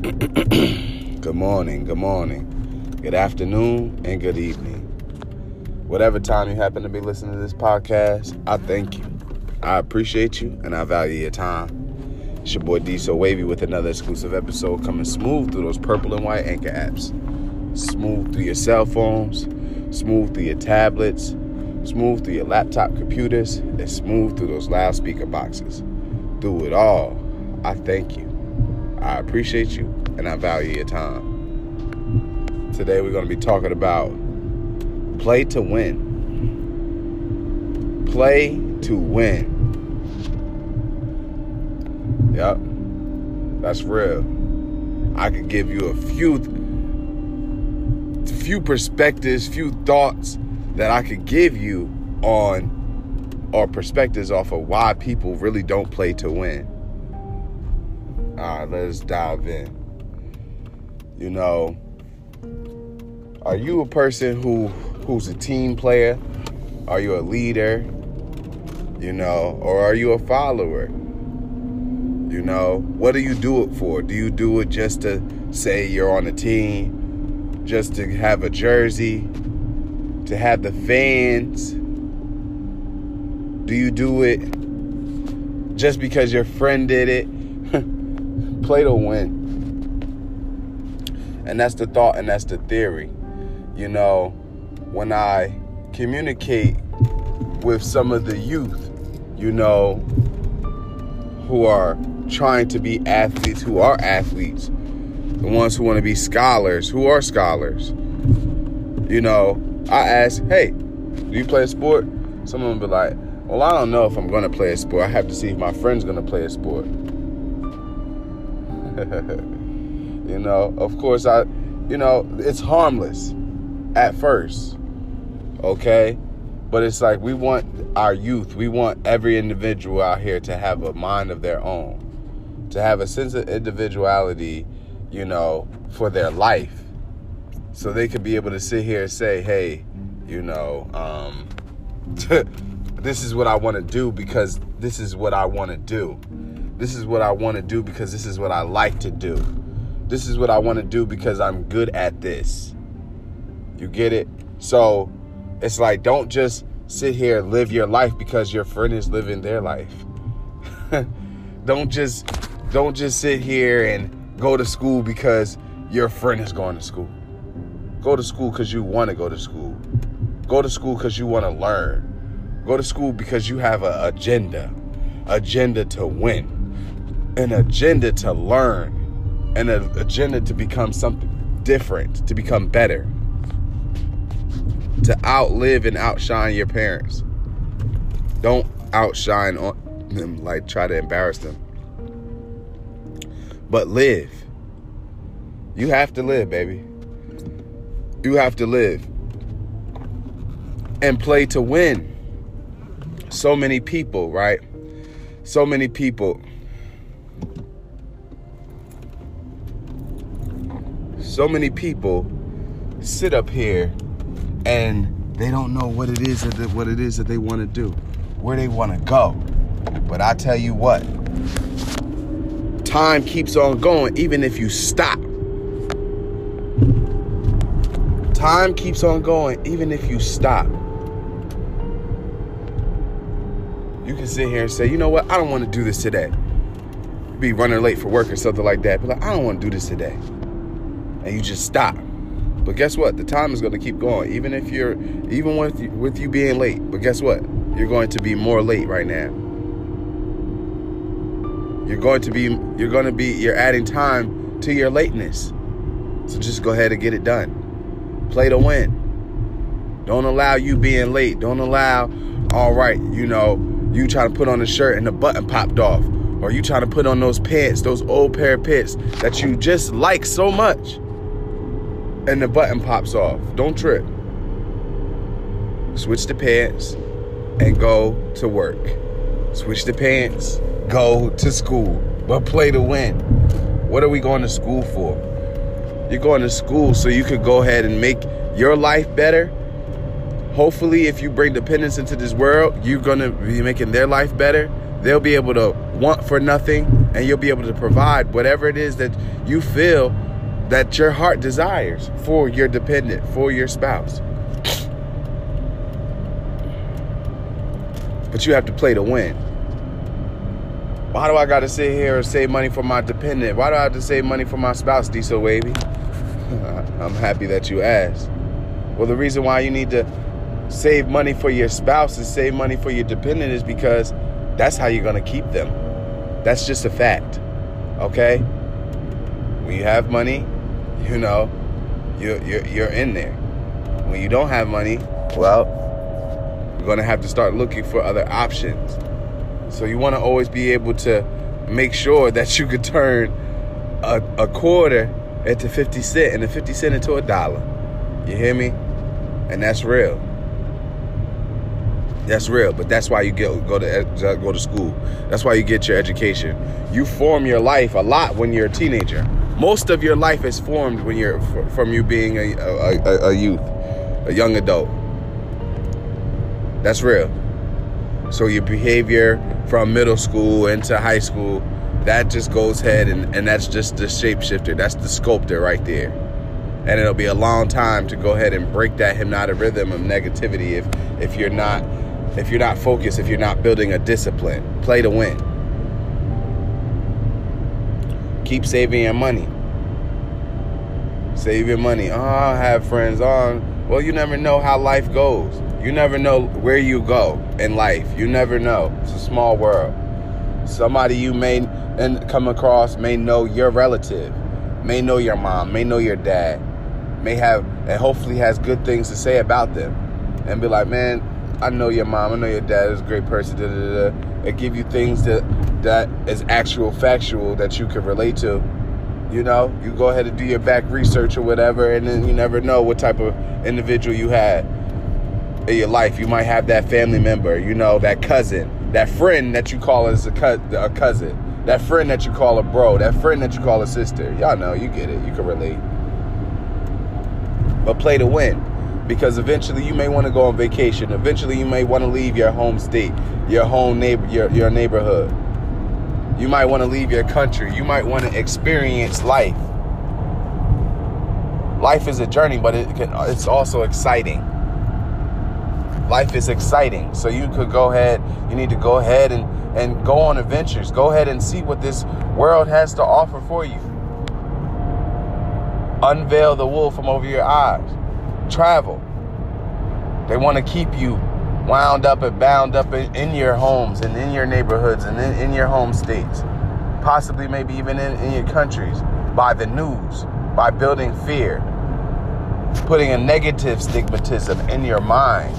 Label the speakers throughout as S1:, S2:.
S1: good morning, good morning, good afternoon, and good evening. Whatever time you happen to be listening to this podcast, I thank you. I appreciate you and I value your time. It's your boy D So Wavy with another exclusive episode coming smooth through those purple and white anchor apps. Smooth through your cell phones, smooth through your tablets, smooth through your laptop computers, and smooth through those loudspeaker boxes. Through it all, I thank you. I appreciate you and I value your time. Today we're going to be talking about play to win. Play to win. Yep, that's real. I could give you a few few perspectives, few thoughts that I could give you on or perspectives off of why people really don't play to win. All right, let's dive in. You know, are you a person who who's a team player? Are you a leader? You know, or are you a follower? You know, what do you do it for? Do you do it just to say you're on a team, just to have a jersey, to have the fans? Do you do it just because your friend did it? Play to win. And that's the thought and that's the theory. You know, when I communicate with some of the youth, you know, who are trying to be athletes, who are athletes, the ones who want to be scholars, who are scholars, you know, I ask, hey, do you play a sport? Some of them be like, well, I don't know if I'm going to play a sport. I have to see if my friend's going to play a sport. you know, of course, I, you know, it's harmless at first, okay? But it's like we want our youth, we want every individual out here to have a mind of their own, to have a sense of individuality, you know, for their life. So they could be able to sit here and say, hey, you know, um, this is what I want to do because this is what I want to do. This is what I want to do because this is what I like to do. This is what I want to do because I'm good at this. You get it? So it's like, don't just sit here and live your life because your friend is living their life. don't just don't just sit here and go to school because your friend is going to school. Go to school because you want to go to school. Go to school because you want to learn. Go to school because you have an agenda, agenda to win an agenda to learn, and an agenda to become something different, to become better, to outlive and outshine your parents. Don't outshine on them, like try to embarrass them. But live. You have to live, baby. You have to live. And play to win. So many people, right? So many people so many people sit up here and they don't know what it is that they, what it is that they want to do, where they want to go. But I tell you what, time keeps on going even if you stop. Time keeps on going even if you stop. You can sit here and say, you know what, I don't want to do this today. Be running late for work or something like that. Be like, I don't want to do this today and you just stop. But guess what? The time is going to keep going, even if you're, even with you, with you being late. But guess what? You're going to be more late right now. You're going to be, you're going to be, you're adding time to your lateness. So just go ahead and get it done. Play to win. Don't allow you being late. Don't allow, all right, you know, you trying to put on a shirt and the button popped off. Or you trying to put on those pants, those old pair of pants that you just like so much and the button pops off. Don't trip. Switch the pants and go to work. Switch the pants, go to school, but play to win. What are we going to school for? You're going to school so you could go ahead and make your life better. Hopefully, if you bring dependence into this world, you're going to be making their life better. They'll be able to want for nothing and you'll be able to provide whatever it is that you feel that your heart desires for your dependent, for your spouse. But you have to play to win. Why do I got to sit here and save money for my dependent? Why do I have to save money for my spouse, D So Wavy? I'm happy that you asked. Well, the reason why you need to save money for your spouse and save money for your dependent is because that's how you're going to keep them. That's just a fact. Okay? When you have money, you know, you're, you're, you're in there. When you don't have money, well, you're going to have to start looking for other options. So you want to always be able to make sure that you could turn a, a quarter into 50 cent and a 50 cent into a dollar. You hear me? And that's real. That's real, but that's why you get go to go to school. That's why you get your education. You form your life a lot when you're a teenager. Most of your life is formed when you're from you being a, a, a youth, a young adult. That's real. So your behavior from middle school into high school, that just goes ahead and, and that's just the shapeshifter. That's the sculptor right there. And it'll be a long time to go ahead and break that hypnotic rhythm of negativity if if you're not if you're not focused, if you're not building a discipline. Play to win. Keep saving your money. Save your money. Oh, I have friends on. Oh, well, you never know how life goes. You never know where you go in life. You never know. It's a small world. Somebody you may come across may know your relative, may know your mom, may know your dad, may have and hopefully has good things to say about them, and be like, man, I know your mom, I know your dad is a great person. Da, da, da. It give you things that that is actual factual that you can relate to. You know, you go ahead and do your back research or whatever, and then you never know what type of individual you had in your life. You might have that family member, you know, that cousin, that friend that you call as a, co- a cousin, that friend that you call a bro, that friend that you call a sister. Y'all know, you get it, you can relate. But play to win because eventually you may want to go on vacation. Eventually you may want to leave your home state, your home neighbor, your, your neighborhood. You might want to leave your country. You might want to experience life. Life is a journey, but it can, it's also exciting life is exciting. So you could go ahead, you need to go ahead and, and go on adventures. Go ahead and see what this world has to offer for you. Unveil the wool from over your eyes. Travel. They want to keep you wound up and bound up in, in your homes and in your neighborhoods and in, in your home states. Possibly, maybe even in, in your countries by the news, by building fear, putting a negative stigmatism in your mind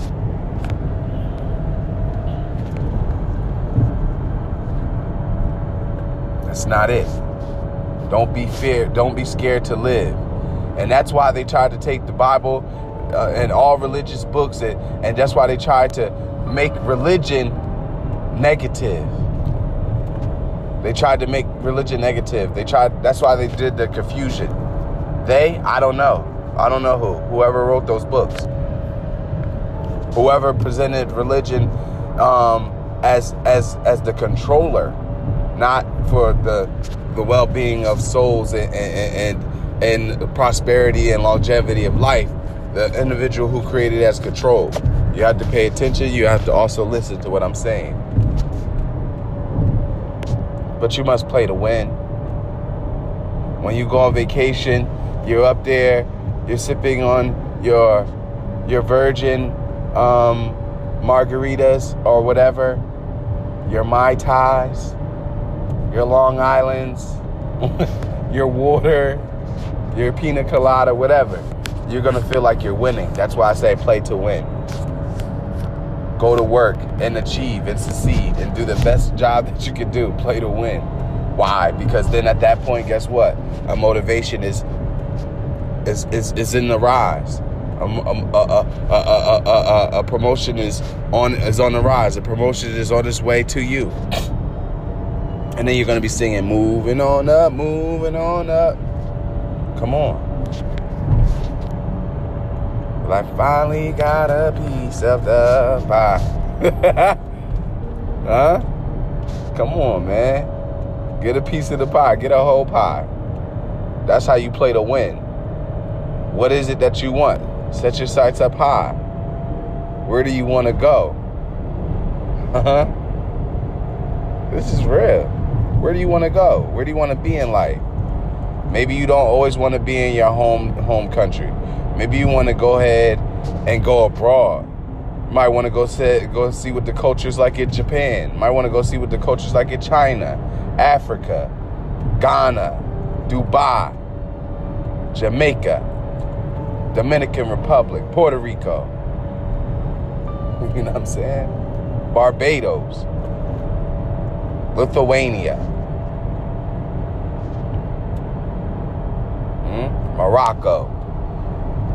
S1: That's not it. Don't be fear. Don't be scared to live. And that's why they tried to take the Bible uh, and all religious books, and, and that's why they tried to make religion negative. They tried to make religion negative. They tried. That's why they did the confusion. They, I don't know. I don't know who. Whoever wrote those books. Whoever presented religion um, as as as the controller not for the the well-being of souls and and, and, and prosperity and longevity of life. The individual who created as control. You have to pay attention. You have to also listen to what I'm saying. But you must play to win. When you go on vacation, you're up there, you're sipping on your your virgin um, margaritas or whatever, your mai tais your Long Islands, your water, your pina colada, whatever, you're going to feel like you're winning. That's why I say play to win. Go to work and achieve and succeed and do the best job that you can do. Play to win. Why? Because then at that point, guess what? A motivation is is is, is in the rise. A, a, a, a, promotion is on is on the rise. A promotion is on its way to you. And then you're to be singing, moving on up, moving on up. Come on. I finally got a piece of the pie. huh? Come on, man. Get a piece of the pie. Get a whole pie. That's how you play to win. What is it that you want? Set your sights up high. Where do you want to go? Uh-huh. This is real. Where do you want to go? Where do you want to be in life? Maybe you don't always want to be in your home home country. Maybe you want to go ahead and go abroad. Might want to go see, go see what the culture's like in Japan. Might want to go see what the culture's like in China, Africa, Ghana, Dubai, Jamaica, Dominican Republic, Puerto Rico. You know what I'm saying? Barbados, Lithuania, hmm? Morocco.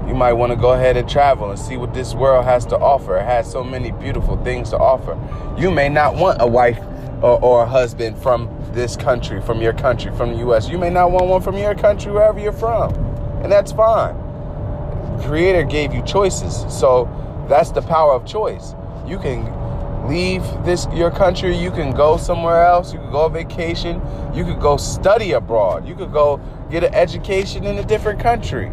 S1: You might want to go ahead and travel and see what this world has to offer. It has so many beautiful things to offer. You may not want a wife or, or a husband from this country, from your country, from the U.S. You may not want one from your country, wherever you're from. And that's fine. Creator gave you choices. So that's the power of choice. You can leave this your country, you can go somewhere else, you can go on vacation, you could go study abroad, you could go get an education in a different country.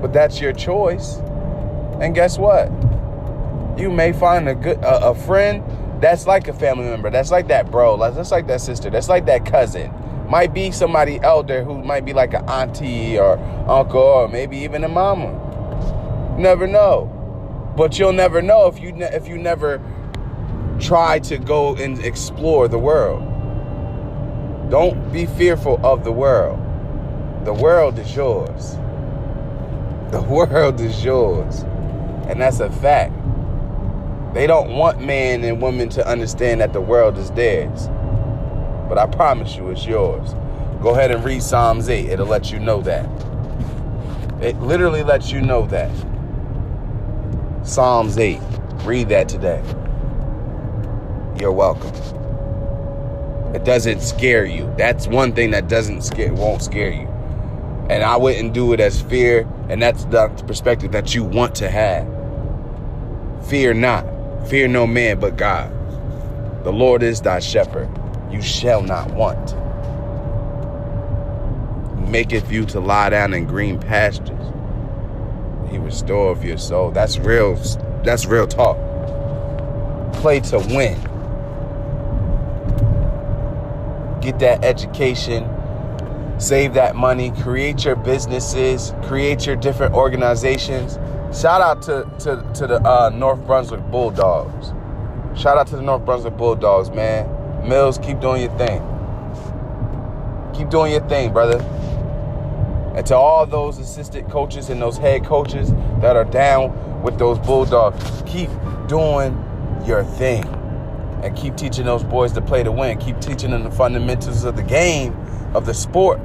S1: But that's your choice. And guess what? You may find a good a, a friend that's like a family member. That's like that bro. That's like that sister. That's like that cousin. Might be somebody elder who might be like an auntie or uncle or maybe even a mama. Never know. But you'll never know if you ne- if you never try to go and explore the world. Don't be fearful of the world. The world is yours. The world is yours. And that's a fact. They don't want men and women to understand that the world is theirs. But I promise you it's yours. Go ahead and read Psalms 8. It'll let you know that. It literally lets you know that. Psalms 8. Read that today. You're welcome. It doesn't scare you. That's one thing that doesn't scare won't scare you. And I wouldn't do it as fear, and that's the perspective that you want to have. Fear not. Fear no man but God. The Lord is thy shepherd. You shall not want. Maketh you to lie down in green pastures. He restoreth your soul. That's real. That's real talk. Play to win. Get that education. Save that money. Create your businesses. Create your different organizations. Shout out to, to, to the uh, North Brunswick Bulldogs. Shout out to the North Brunswick Bulldogs, man. Mills, keep doing your thing. Keep doing your thing, brother. And to all those assistant coaches and those head coaches that are down with those Bulldogs, keep doing your thing. And keep teaching those boys to play to win. Keep teaching them the fundamentals of the game, of the sport,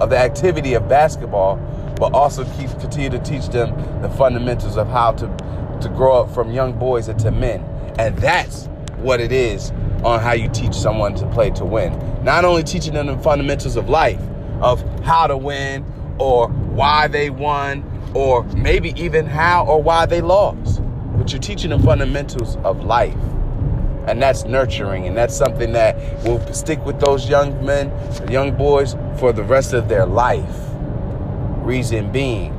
S1: of the activity of basketball, but also keep continue to teach them the fundamentals of how to, to grow up from young boys into men. And that's what it is on how you teach someone to play to win. Not only teaching them the fundamentals of life, of how to win, or why they won, or maybe even how or why they lost. But you're teaching them fundamentals of life. And that's nurturing, and that's something that will stick with those young men, young boys, for the rest of their life. Reason being,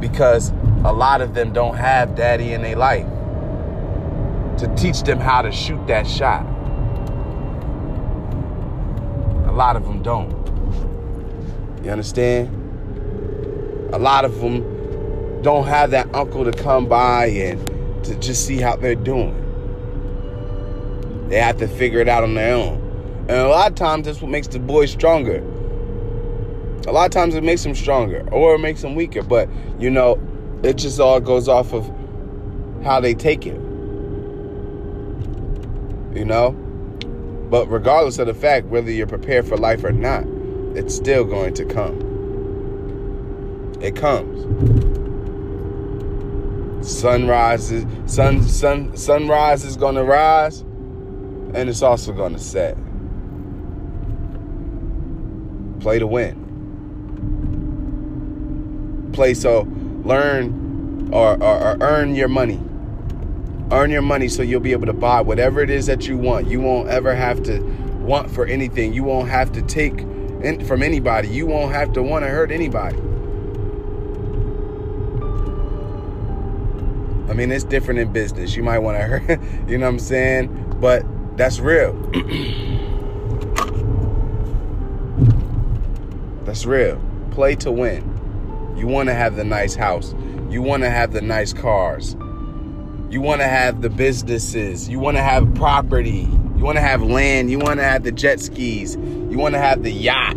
S1: because a lot of them don't have daddy in their life to teach them how to shoot that shot. A lot of them don't. You understand? A lot of them don't have that uncle to come by and to just see how they're doing. They have to figure it out on their own. And a lot of times that's what makes the boys stronger. A lot of times it makes them stronger or it makes them weaker, but you know, it just all goes off of how they take it. You know? But regardless of the fact whether you're prepared for life or not, it's still going to come. It comes. Sunrise is sun sun sunrise is gonna rise and it's also gonna set. Play to win. Play so learn or, or, or earn your money. Earn your money so you'll be able to buy whatever it is that you want. You won't ever have to want for anything. You won't have to take in, from anybody. You won't have to want to hurt anybody. I mean, it's different in business. You might want to hurt, you know what I'm saying? But that's real. that's real. Play to win. You want to have the nice house. You want to have the nice cars. You want to have the businesses. You want to have property. You want to have land. You want to have the jet skis. You want to have the yacht.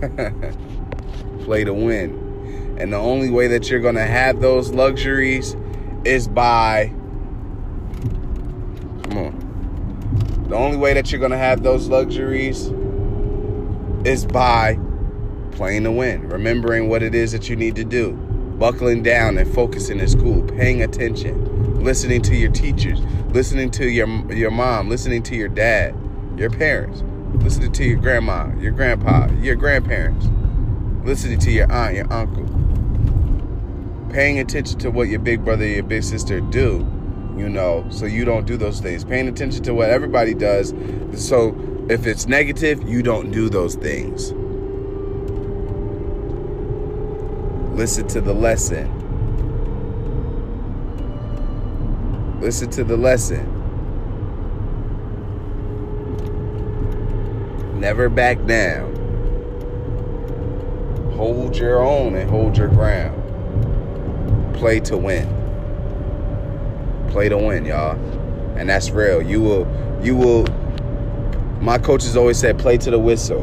S1: Play to win. And the only way that you're going to have those luxuries is by. On. The only way that you're going to have those luxuries is by playing to win, remembering what it is that you need to do, buckling down and focusing in school, paying attention, listening to your teachers, listening to your your mom, listening to your dad, your parents, listening to your grandma, your grandpa, your grandparents, listening to your aunt, your uncle, paying attention to what your big brother, your big sister do, you know, so you don't do those things. Paying attention to what everybody does, so if it's negative, you don't do those things. Listen to the lesson. Listen to the lesson. Never back down. Hold your own and hold your ground. Play to win. Play to win, y'all. And that's real. You will you will my coaches always said play to the whistle.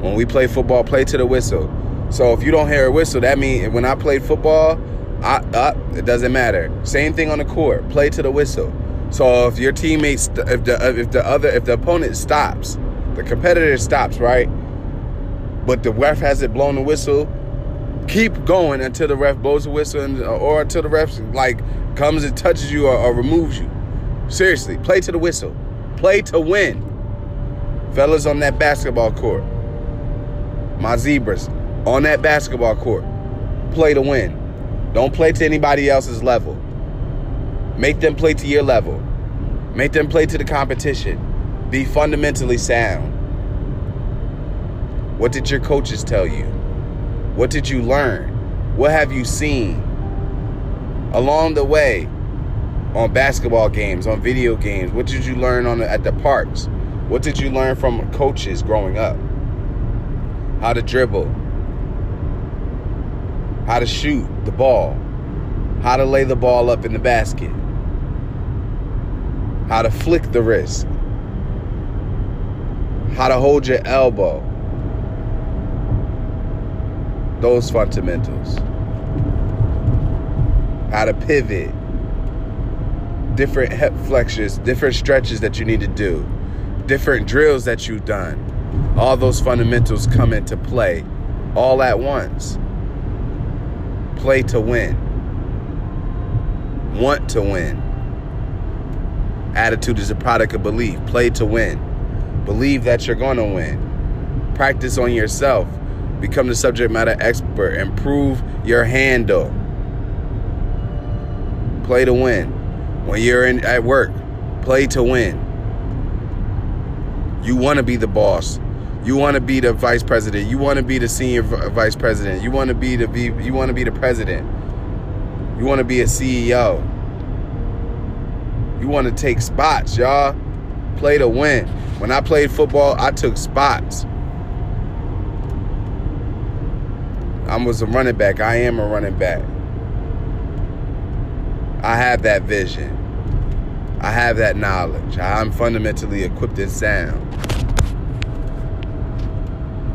S1: When we play football, play to the whistle. So if you don't hear a whistle, that means when I played football, I, uh, it doesn't matter. Same thing on the court. Play to the whistle. So if your teammates, if the if the other if the opponent stops, the competitor stops, right? But the ref hasn't blown the whistle. Keep going until the ref blows the whistle, and, or until the ref like comes and touches you or, or removes you. Seriously, play to the whistle. Play to win. Fellas on that basketball court, my zebras, on that basketball court. Play to win. Don't play to anybody else's level. Make them play to your level. Make them play to the competition. Be fundamentally sound. What did your coaches tell you? What did you learn? What have you seen along the way on basketball games, on video games? What did you learn on the, at the parks? What did you learn from coaches growing up? How to dribble, how to shoot the ball, how to lay the ball up in the basket, how to flick the wrist, how to hold your elbow. Those fundamentals. How to pivot, different hip flexors, different stretches that you need to do, different drills that you've done. All those fundamentals come into play all at once play to win, want to win. Attitude is a product of belief. Play to win. Believe that you're going to win. Practice on yourself. Become the subject matter expert. Improve your handle. Play to win. When you're in at work, play to win. You want to be the boss. You want to be the vice president. You want to be the senior vice president. You want to be the you want to be the president. You want to be a CEO. You want to take spots, y'all. Play to win. When I played football, I took spots. I was a running back. I am a running back. I have that vision. I have that knowledge. I'm fundamentally equipped and sound.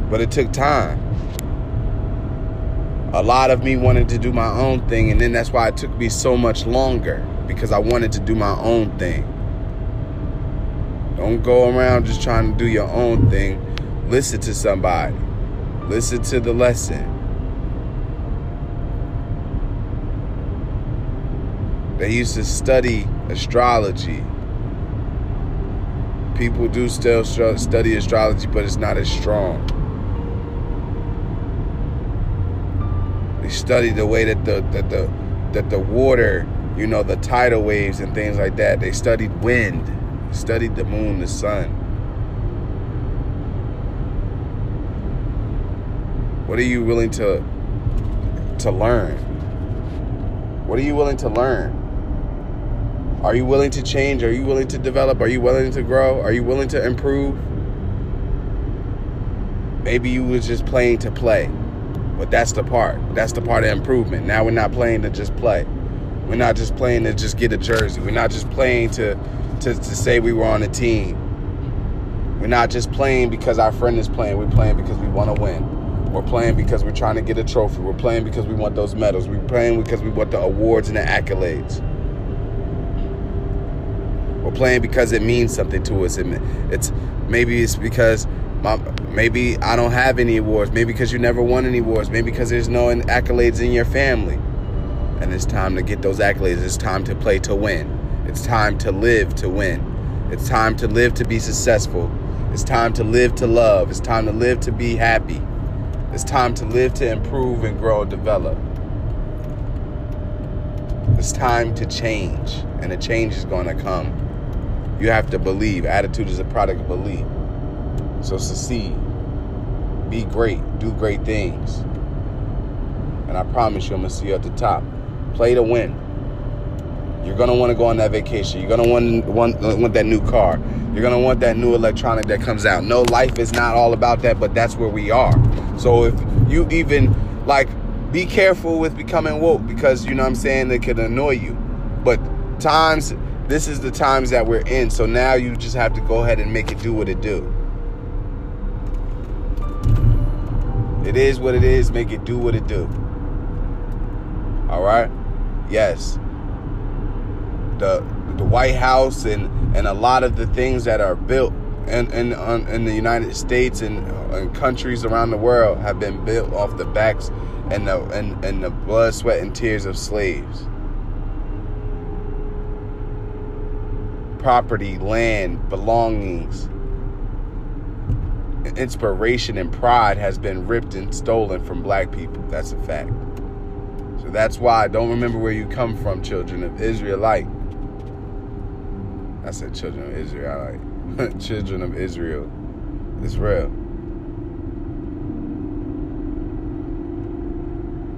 S1: But it took time. A lot of me wanted to do my own thing, and then that's why it took me so much longer because I wanted to do my own thing. Don't go around just trying to do your own thing. Listen to somebody, listen to the lesson. They used to study astrology. People do still study astrology, but it's not as strong. They study the way that the that the that the water, you know, the tidal waves and things like that. They studied wind. studied the moon, the sun. What are you willing to to learn? What are you willing to learn? Are you willing to change? Are you willing to develop? Are you willing to grow? Are you willing to improve? Maybe you was just playing to play. But that's the part. That's the part of improvement. Now we're not playing to just play. We're not just playing to just get a jersey. We're not just playing to to, to say we were on a team. We're not just playing because our friend is playing. We're playing because we want to win. We're playing because we're trying to get a trophy. We're playing because we want those medals. We're playing because we want the awards and the accolades. Playing because it means something to us. It's maybe it's because my, maybe I don't have any awards. Maybe because you never won any awards. Maybe because there's no accolades in your family. And it's time to get those accolades. It's time to play to win. It's time to live to win. It's time to live to be successful. It's time to live to love. It's time to live to be happy. It's time to live to improve and grow and develop. It's time to change, and the change is going to come. You have to believe. Attitude is a product of belief. So succeed. Be great. Do great things. And I promise you, I'm going to see you at the top. Play to win. You're going to want to go on that vacation. You're going to want, want, want that new car. You're going to want that new electronic that comes out. No, life is not all about that, but that's where we are. So if you even, like, be careful with becoming woke because, you know what I'm saying, it could annoy you. But times this is the times that we're in. So now you just have to go ahead and make it do what it do. It is what it is. Make it do what it do. All right. Yes. The the White House and and a lot of the things that are built in in, in the United States and, and countries around the world have been built off the backs and the and, and the blood, sweat, and tears of slaves. Property, land, belongings, inspiration, and pride has been ripped and stolen from black people. That's a fact. So that's why I don't remember where you come from, children of Israelite. I said children of Israelite. children of Israel. It's real.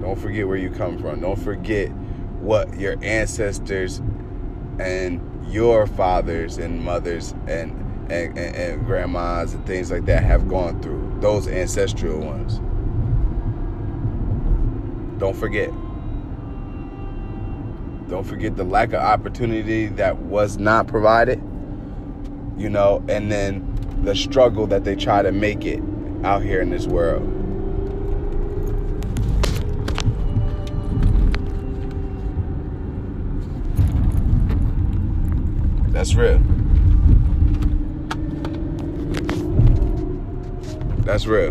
S1: Don't forget where you come from. Don't forget what your ancestors and your fathers and mothers and, and, and, and grandmas and things like that have gone through, those ancestral ones. Don't forget. Don't forget the lack of opportunity that was not provided, you know, and then the struggle that they try to make it out here in this world. That's real. That's real.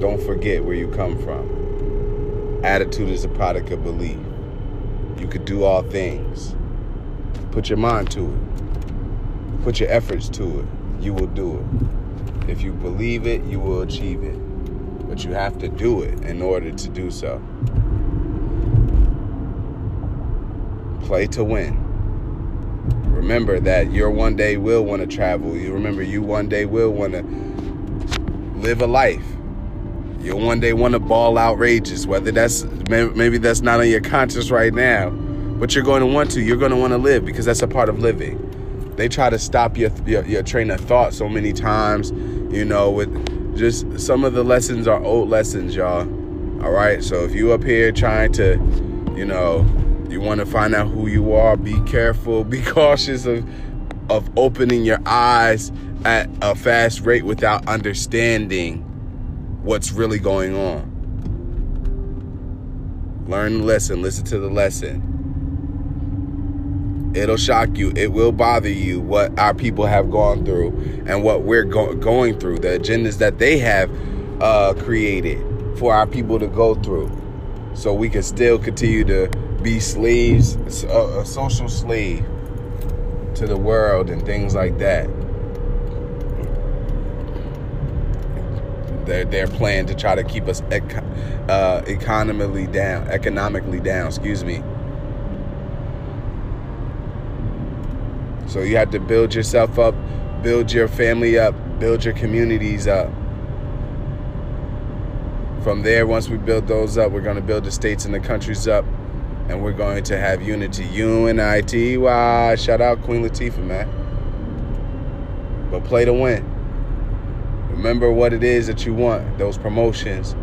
S1: Don't forget where you come from. Attitude is a product of belief. You could do all things. Put your mind to it. Put your efforts to it. You will do it. If you believe it, you will achieve it but you have to do it in order to do so. Play to win. Remember that you one day will want to travel. You remember you one day will want to live a life. You'll one day want to ball outrageous, whether that's maybe that's not on your conscience right now, but you're going to want to. You're going to want to live because that's a part of living. They try to stop your, your, your train of thought so many times, you know, with just some of the lessons are old lessons, y'all. All right. So if you up here trying to, you know, you want to find out who you are, be careful, be cautious of of opening your eyes at a fast rate without understanding what's really going on. Learn the lesson, listen to the lesson. It'll shock you. It will bother you what our people have gone through and what we're go- going through, the agendas that they have uh, created for our people to go through. So we can still continue to be slaves, a, a social slave to the world and things like that. their their plan to try to keep us ec- uh, economically down, economically down. Excuse me. So you have to build yourself up, build your family up, build your communities up. From there, once we build those up, we're going to build the states and the countries up, and we're going to have unity. U-N-I-T. Wow! Shout out Queen Latifah, man. But play to win. Remember what it is that you want. Those promotions,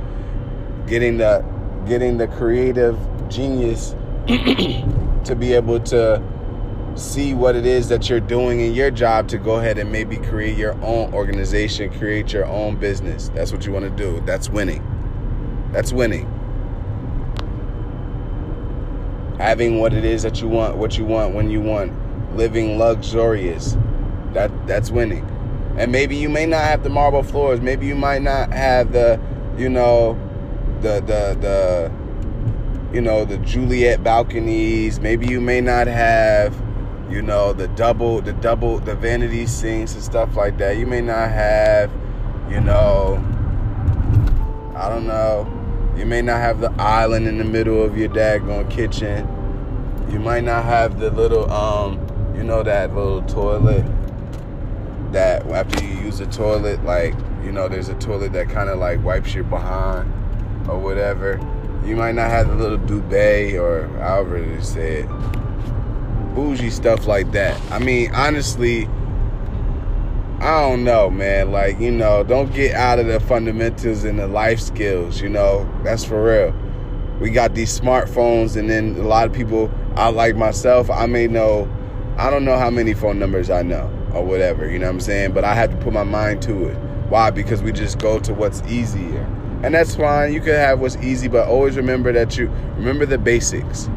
S1: getting the getting the creative genius to be able to see what it is that you're doing in your job to go ahead and maybe create your own organization, create your own business. That's what you want to do. That's winning. That's winning. Having what it is that you want, what you want when you want, living luxurious. That that's winning. And maybe you may not have the marble floors. Maybe you might not have the, you know, the the the you know, the Juliet balconies. Maybe you may not have, you know, the double the double the vanity sinks and stuff like that. You may not have, you know, I don't know you may not have the island in the middle of your daggone kitchen. You might not have the little, um, you know, that little toilet that after you use the toilet, like, you know, there's a toilet that kind of like wipes your behind or whatever. You might not have the little duvet or however they say it. Bougie stuff like that. I mean, honestly, I don't know, man. Like, you know, don't get out of the fundamentals and the life skills, you know. That's for real. We got these smartphones, and then a lot of people, I like myself, I may know, I don't know how many phone numbers I know or whatever, you know what I'm saying? But I have to put my mind to it. Why? Because we just go to what's easier. And that's fine. You can have what's easy, but always remember that you remember the basics.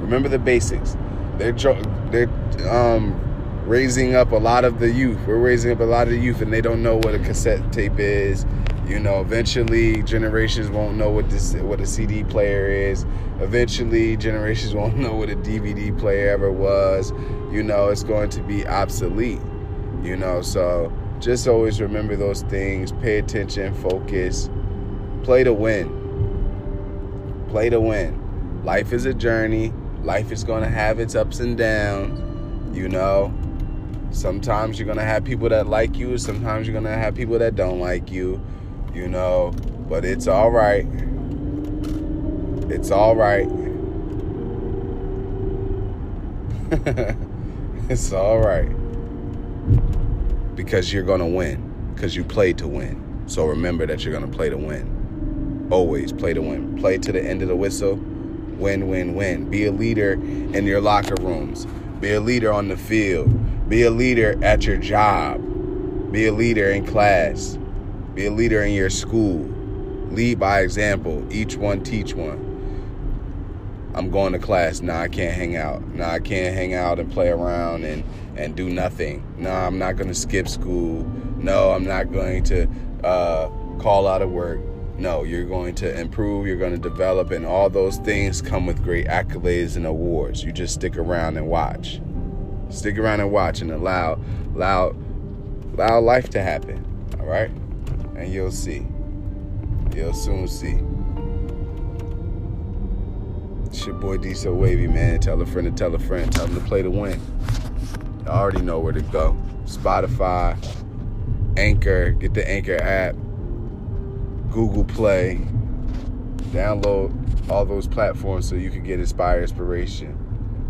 S1: Remember the basics. They're they're um raising up a lot of the youth. We're raising up a lot of the youth, and they don't know what a cassette tape is. You know, eventually generations won't know what this what a CD player is. Eventually, generations won't know what a DVD player ever was. You know, it's going to be obsolete. You know, so just always remember those things. Pay attention, focus, play to win. Play to win. Life is a journey. Life is going to have its ups and downs. You know, Sometimes you're gonna have people that like you, sometimes you're gonna have people that don't like you, you know, but it's all right. It's all right. it's all right. Because you're gonna win, because you play to win. So remember that you're gonna play to win. Always play to win. Play to the end of the whistle. Win, win, win. Be a leader in your locker rooms. Be a leader on the field be a leader at your job. Be a leader in class. Be a leader in your school. Lead by example. Each one teach one. I'm going to class. Nah, I can't hang out. Nah, I can't hang out and play around and, and do nothing. Nah, I'm not going to skip school. No, I'm not going to uh, call out of work. No, you're going to improve, you're going to develop, and all those things come with great accolades and awards. You just stick around and watch. Stick around and watch and allow, allow, allow life to happen. All right, and you'll see. You'll soon see. It's your boy D so wavy, man. Tell a friend to tell a friend. Tell them to play to win. I already know where to go. Spotify, Anchor. Get the Anchor app. Google Play. Download all those platforms so you can get inspired inspiration.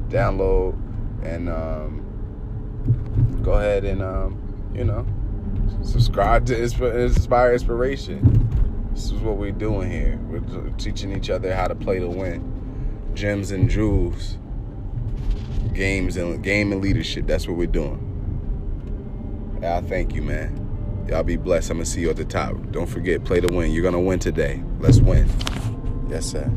S1: Download and um, go ahead and um, you know subscribe to Inspire Inspiration. This is what we're doing here. We're teaching each other how to play to win. Gems and jewels, games and game and leadership. That's what we're doing. I thank you, man. Y'all be blessed. I'm gonna see you at the top. Don't forget, play to win. You're gonna win today. Let's win. Yes, sir.